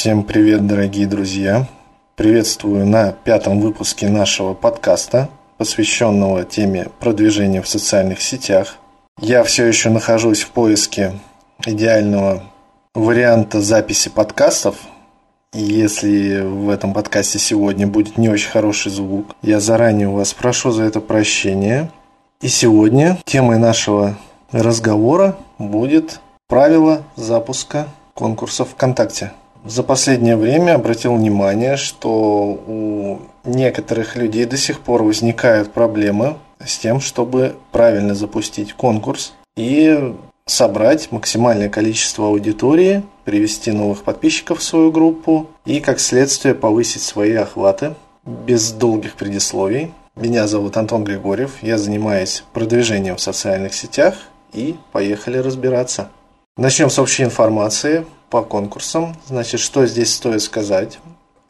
Всем привет, дорогие друзья! Приветствую на пятом выпуске нашего подкаста, посвященного теме продвижения в социальных сетях. Я все еще нахожусь в поиске идеального варианта записи подкастов. И если в этом подкасте сегодня будет не очень хороший звук, я заранее у вас прошу за это прощения. И сегодня темой нашего разговора будет правило запуска конкурсов ВКонтакте. За последнее время обратил внимание, что у некоторых людей до сих пор возникают проблемы с тем, чтобы правильно запустить конкурс и собрать максимальное количество аудитории, привести новых подписчиков в свою группу и, как следствие, повысить свои охваты без долгих предисловий. Меня зовут Антон Григорьев, я занимаюсь продвижением в социальных сетях и поехали разбираться. Начнем с общей информации по конкурсам. Значит, что здесь стоит сказать?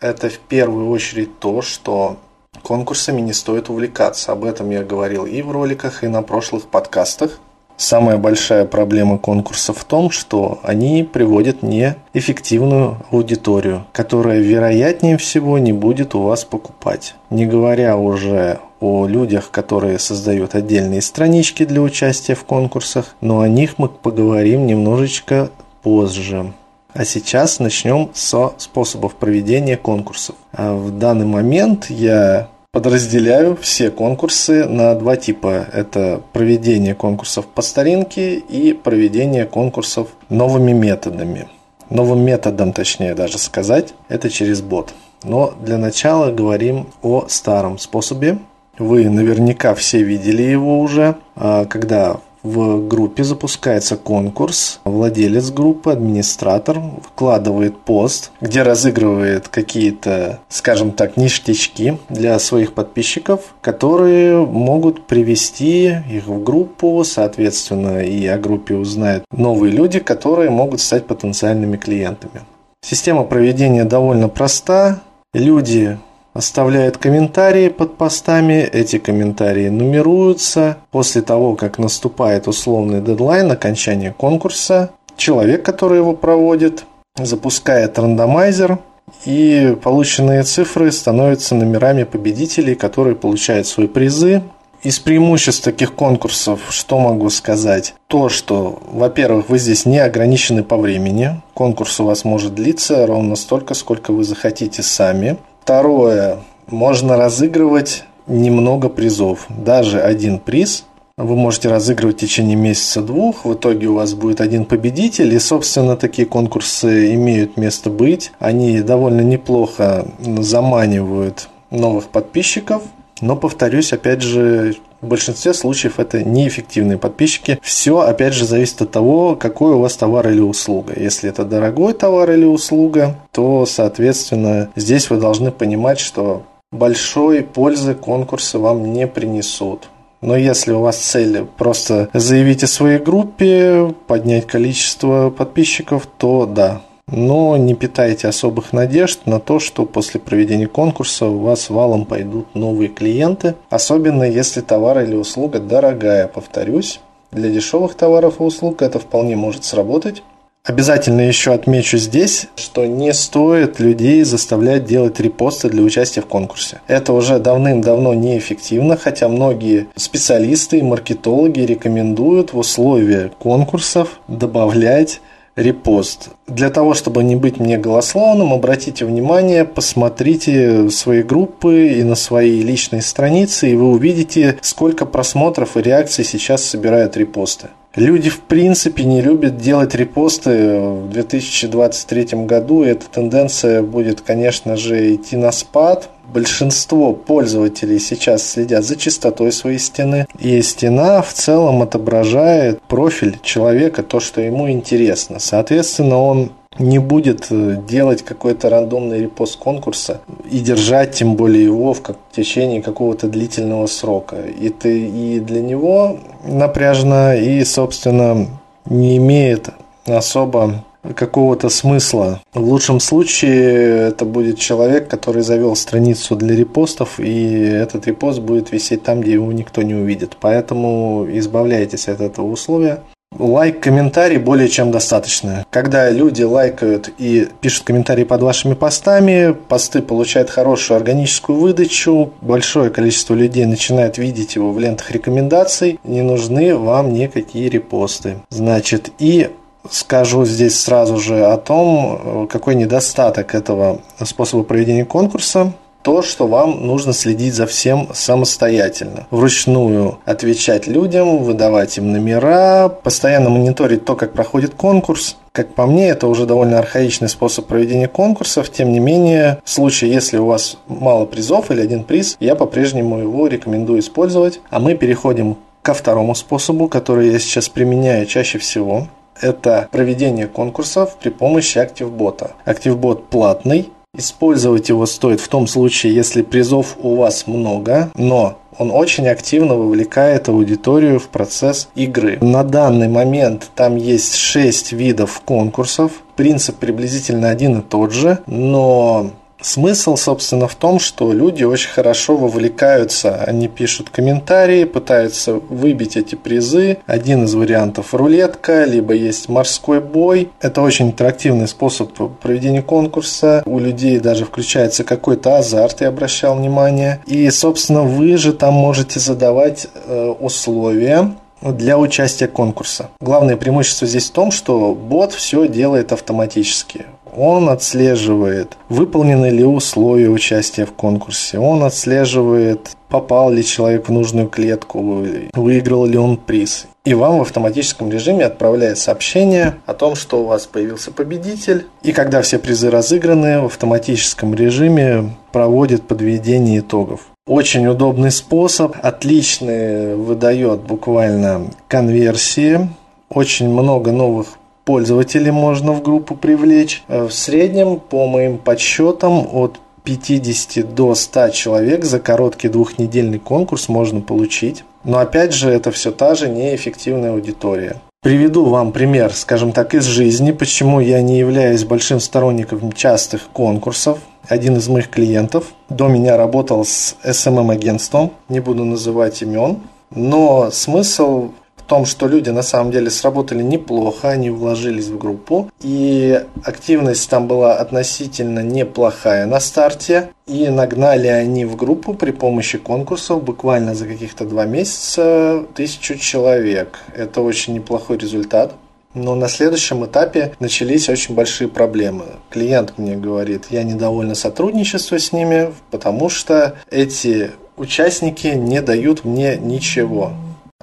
Это в первую очередь то, что конкурсами не стоит увлекаться. Об этом я говорил и в роликах, и на прошлых подкастах. Самая большая проблема конкурсов в том, что они приводят неэффективную аудиторию, которая вероятнее всего не будет у вас покупать. Не говоря уже о людях, которые создают отдельные странички для участия в конкурсах, но о них мы поговорим немножечко позже. А сейчас начнем со способов проведения конкурсов. А в данный момент я подразделяю все конкурсы на два типа. Это проведение конкурсов по старинке и проведение конкурсов новыми методами. Новым методом, точнее даже сказать, это через бот. Но для начала говорим о старом способе. Вы наверняка все видели его уже, а, когда в группе запускается конкурс. Владелец группы, администратор вкладывает пост, где разыгрывает какие-то, скажем так, ништячки для своих подписчиков, которые могут привести их в группу, соответственно, и о группе узнают новые люди, которые могут стать потенциальными клиентами. Система проведения довольно проста. Люди оставляет комментарии под постами, эти комментарии нумеруются. После того, как наступает условный дедлайн окончания конкурса, человек, который его проводит, запускает рандомайзер, и полученные цифры становятся номерами победителей, которые получают свои призы. Из преимуществ таких конкурсов, что могу сказать? То, что, во-первых, вы здесь не ограничены по времени. Конкурс у вас может длиться ровно столько, сколько вы захотите сами. Второе. Можно разыгрывать немного призов. Даже один приз вы можете разыгрывать в течение месяца-двух. В итоге у вас будет один победитель. И, собственно, такие конкурсы имеют место быть. Они довольно неплохо заманивают новых подписчиков. Но, повторюсь, опять же, в большинстве случаев это неэффективные подписчики. Все, опять же, зависит от того, какой у вас товар или услуга. Если это дорогой товар или услуга, то, соответственно, здесь вы должны понимать, что большой пользы конкурсы вам не принесут. Но если у вас цель просто заявить о своей группе, поднять количество подписчиков, то да, но не питайте особых надежд на то, что после проведения конкурса у вас валом пойдут новые клиенты, особенно если товар или услуга дорогая, повторюсь. Для дешевых товаров и услуг это вполне может сработать. Обязательно еще отмечу здесь, что не стоит людей заставлять делать репосты для участия в конкурсе. Это уже давным-давно неэффективно, хотя многие специалисты и маркетологи рекомендуют в условия конкурсов добавлять репост. Для того, чтобы не быть мне голословным, обратите внимание, посмотрите свои группы и на свои личные страницы, и вы увидите, сколько просмотров и реакций сейчас собирают репосты. Люди в принципе не любят делать репосты в 2023 году, и эта тенденция будет, конечно же, идти на спад. Большинство пользователей сейчас следят за чистотой своей стены, и стена в целом отображает профиль человека, то, что ему интересно. Соответственно, он не будет э, делать какой-то рандомный репост конкурса и держать тем более его в, как, в течение какого-то длительного срока. И, ты, и для него напряжно и, собственно, не имеет особо какого-то смысла. В лучшем случае это будет человек, который завел страницу для репостов, и этот репост будет висеть там, где его никто не увидит. Поэтому избавляйтесь от этого условия. Лайк, комментарий более чем достаточно. Когда люди лайкают и пишут комментарии под вашими постами, посты получают хорошую органическую выдачу, большое количество людей начинает видеть его в лентах рекомендаций, не нужны вам никакие репосты. Значит, и скажу здесь сразу же о том, какой недостаток этого способа проведения конкурса то, что вам нужно следить за всем самостоятельно. Вручную отвечать людям, выдавать им номера, постоянно мониторить то, как проходит конкурс. Как по мне, это уже довольно архаичный способ проведения конкурсов. Тем не менее, в случае, если у вас мало призов или один приз, я по-прежнему его рекомендую использовать. А мы переходим ко второму способу, который я сейчас применяю чаще всего. Это проведение конкурсов при помощи ActiveBot. ActiveBot платный, Использовать его стоит в том случае, если призов у вас много, но он очень активно вовлекает аудиторию в процесс игры. На данный момент там есть 6 видов конкурсов. Принцип приблизительно один и тот же, но Смысл, собственно, в том, что люди очень хорошо вовлекаются. Они пишут комментарии, пытаются выбить эти призы. Один из вариантов рулетка, либо есть морской бой. Это очень интерактивный способ проведения конкурса. У людей даже включается какой-то азарт, я обращал внимание. И, собственно, вы же там можете задавать э, условия для участия конкурса. Главное преимущество здесь в том, что бот все делает автоматически. Он отслеживает, выполнены ли условия участия в конкурсе. Он отслеживает, попал ли человек в нужную клетку, выиграл ли он приз. И вам в автоматическом режиме отправляет сообщение о том, что у вас появился победитель. И когда все призы разыграны, в автоматическом режиме проводит подведение итогов. Очень удобный способ, отличный выдает буквально конверсии, очень много новых пользователей можно в группу привлечь. Э, в среднем, по моим подсчетам, от 50 до 100 человек за короткий двухнедельный конкурс можно получить. Но опять же, это все та же неэффективная аудитория. Приведу вам пример, скажем так, из жизни, почему я не являюсь большим сторонником частых конкурсов. Один из моих клиентов до меня работал с SMM-агентством, не буду называть имен, но смысл том, что люди на самом деле сработали неплохо, они вложились в группу, и активность там была относительно неплохая на старте, и нагнали они в группу при помощи конкурсов буквально за каких-то два месяца тысячу человек. Это очень неплохой результат. Но на следующем этапе начались очень большие проблемы. Клиент мне говорит, я недовольна сотрудничеством с ними, потому что эти участники не дают мне ничего.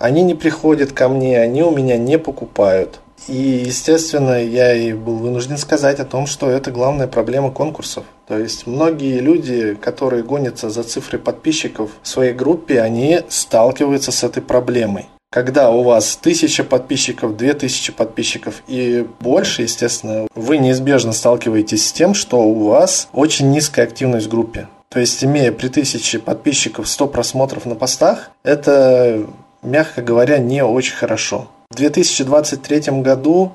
Они не приходят ко мне, они у меня не покупают. И, естественно, я и был вынужден сказать о том, что это главная проблема конкурсов. То есть многие люди, которые гонятся за цифрой подписчиков в своей группе, они сталкиваются с этой проблемой. Когда у вас тысяча подписчиков, две тысячи подписчиков и больше, естественно, вы неизбежно сталкиваетесь с тем, что у вас очень низкая активность в группе. То есть, имея при тысяче подписчиков 100 просмотров на постах, это мягко говоря, не очень хорошо. В 2023 году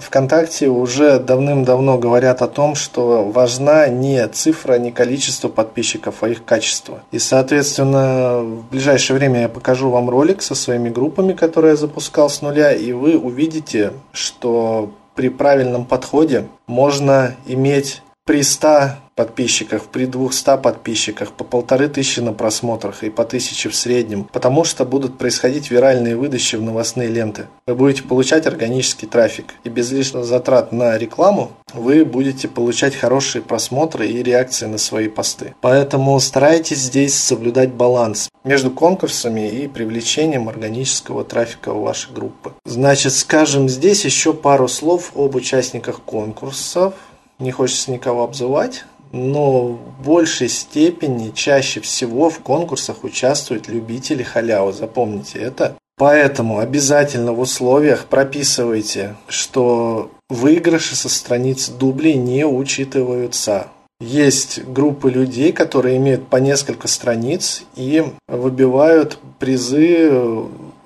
ВКонтакте уже давным-давно говорят о том, что важна не цифра, не количество подписчиков, а их качество. И, соответственно, в ближайшее время я покажу вам ролик со своими группами, которые я запускал с нуля, и вы увидите, что при правильном подходе можно иметь при 100 подписчиках, при 200 подписчиках, по полторы тысячи на просмотрах и по тысяче в среднем, потому что будут происходить виральные выдачи в новостные ленты. Вы будете получать органический трафик, и без лишних затрат на рекламу вы будете получать хорошие просмотры и реакции на свои посты. Поэтому старайтесь здесь соблюдать баланс между конкурсами и привлечением органического трафика в ваши группы. Значит, скажем здесь еще пару слов об участниках конкурсов. Не хочется никого обзывать, но в большей степени чаще всего в конкурсах участвуют любители халявы. Запомните это. Поэтому обязательно в условиях прописывайте, что выигрыши со страниц дублей не учитываются. Есть группы людей, которые имеют по несколько страниц и выбивают призы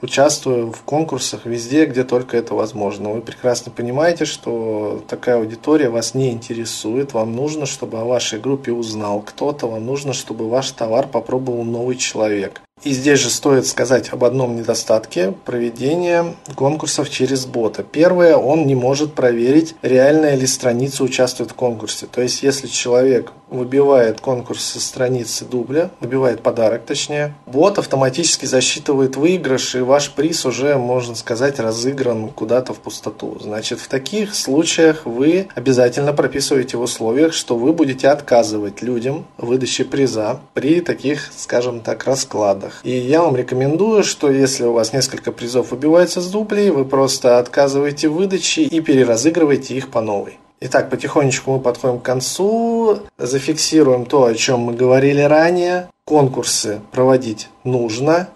участвуя в конкурсах везде, где только это возможно. Вы прекрасно понимаете, что такая аудитория вас не интересует. Вам нужно, чтобы о вашей группе узнал кто-то. Вам нужно, чтобы ваш товар попробовал новый человек. И здесь же стоит сказать об одном недостатке проведения конкурсов через бота. Первое, он не может проверить, реальная ли страница участвует в конкурсе. То есть, если человек выбивает конкурс со страницы дубля, выбивает подарок точнее, бот автоматически засчитывает выигрыш, и ваш приз уже, можно сказать, разыгран куда-то в пустоту. Значит, в таких случаях вы обязательно прописываете в условиях, что вы будете отказывать людям выдаче приза при таких, скажем так, раскладах. И я вам рекомендую, что если у вас несколько призов выбивается с дублей, вы просто отказываете в выдаче и переразыгрываете их по новой. Итак, потихонечку мы подходим к концу. Зафиксируем то, о чем мы говорили ранее. Конкурсы проводить нужно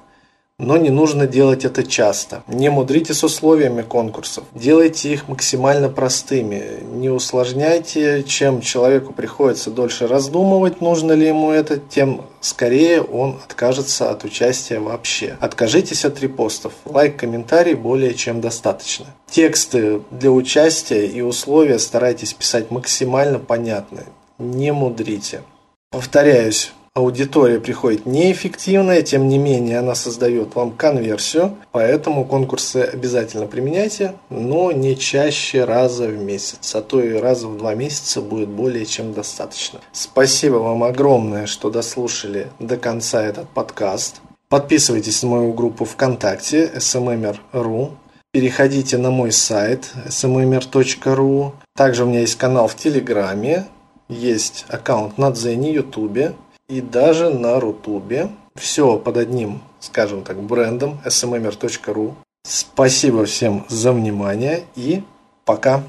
но не нужно делать это часто. Не мудрите с условиями конкурсов. Делайте их максимально простыми. Не усложняйте. Чем человеку приходится дольше раздумывать, нужно ли ему это, тем скорее он откажется от участия вообще. Откажитесь от репостов. Лайк, комментарий более чем достаточно. Тексты для участия и условия старайтесь писать максимально понятные. Не мудрите. Повторяюсь, аудитория приходит неэффективная, тем не менее она создает вам конверсию, поэтому конкурсы обязательно применяйте, но не чаще раза в месяц, а то и раза в два месяца будет более чем достаточно. Спасибо вам огромное, что дослушали до конца этот подкаст. Подписывайтесь на мою группу ВКонтакте smmr.ru, переходите на мой сайт smmr.ru, также у меня есть канал в Телеграме, есть аккаунт на Дзене, Ютубе, и даже на Рутубе. Все под одним, скажем так, брендом smmr.ru. Спасибо всем за внимание и пока.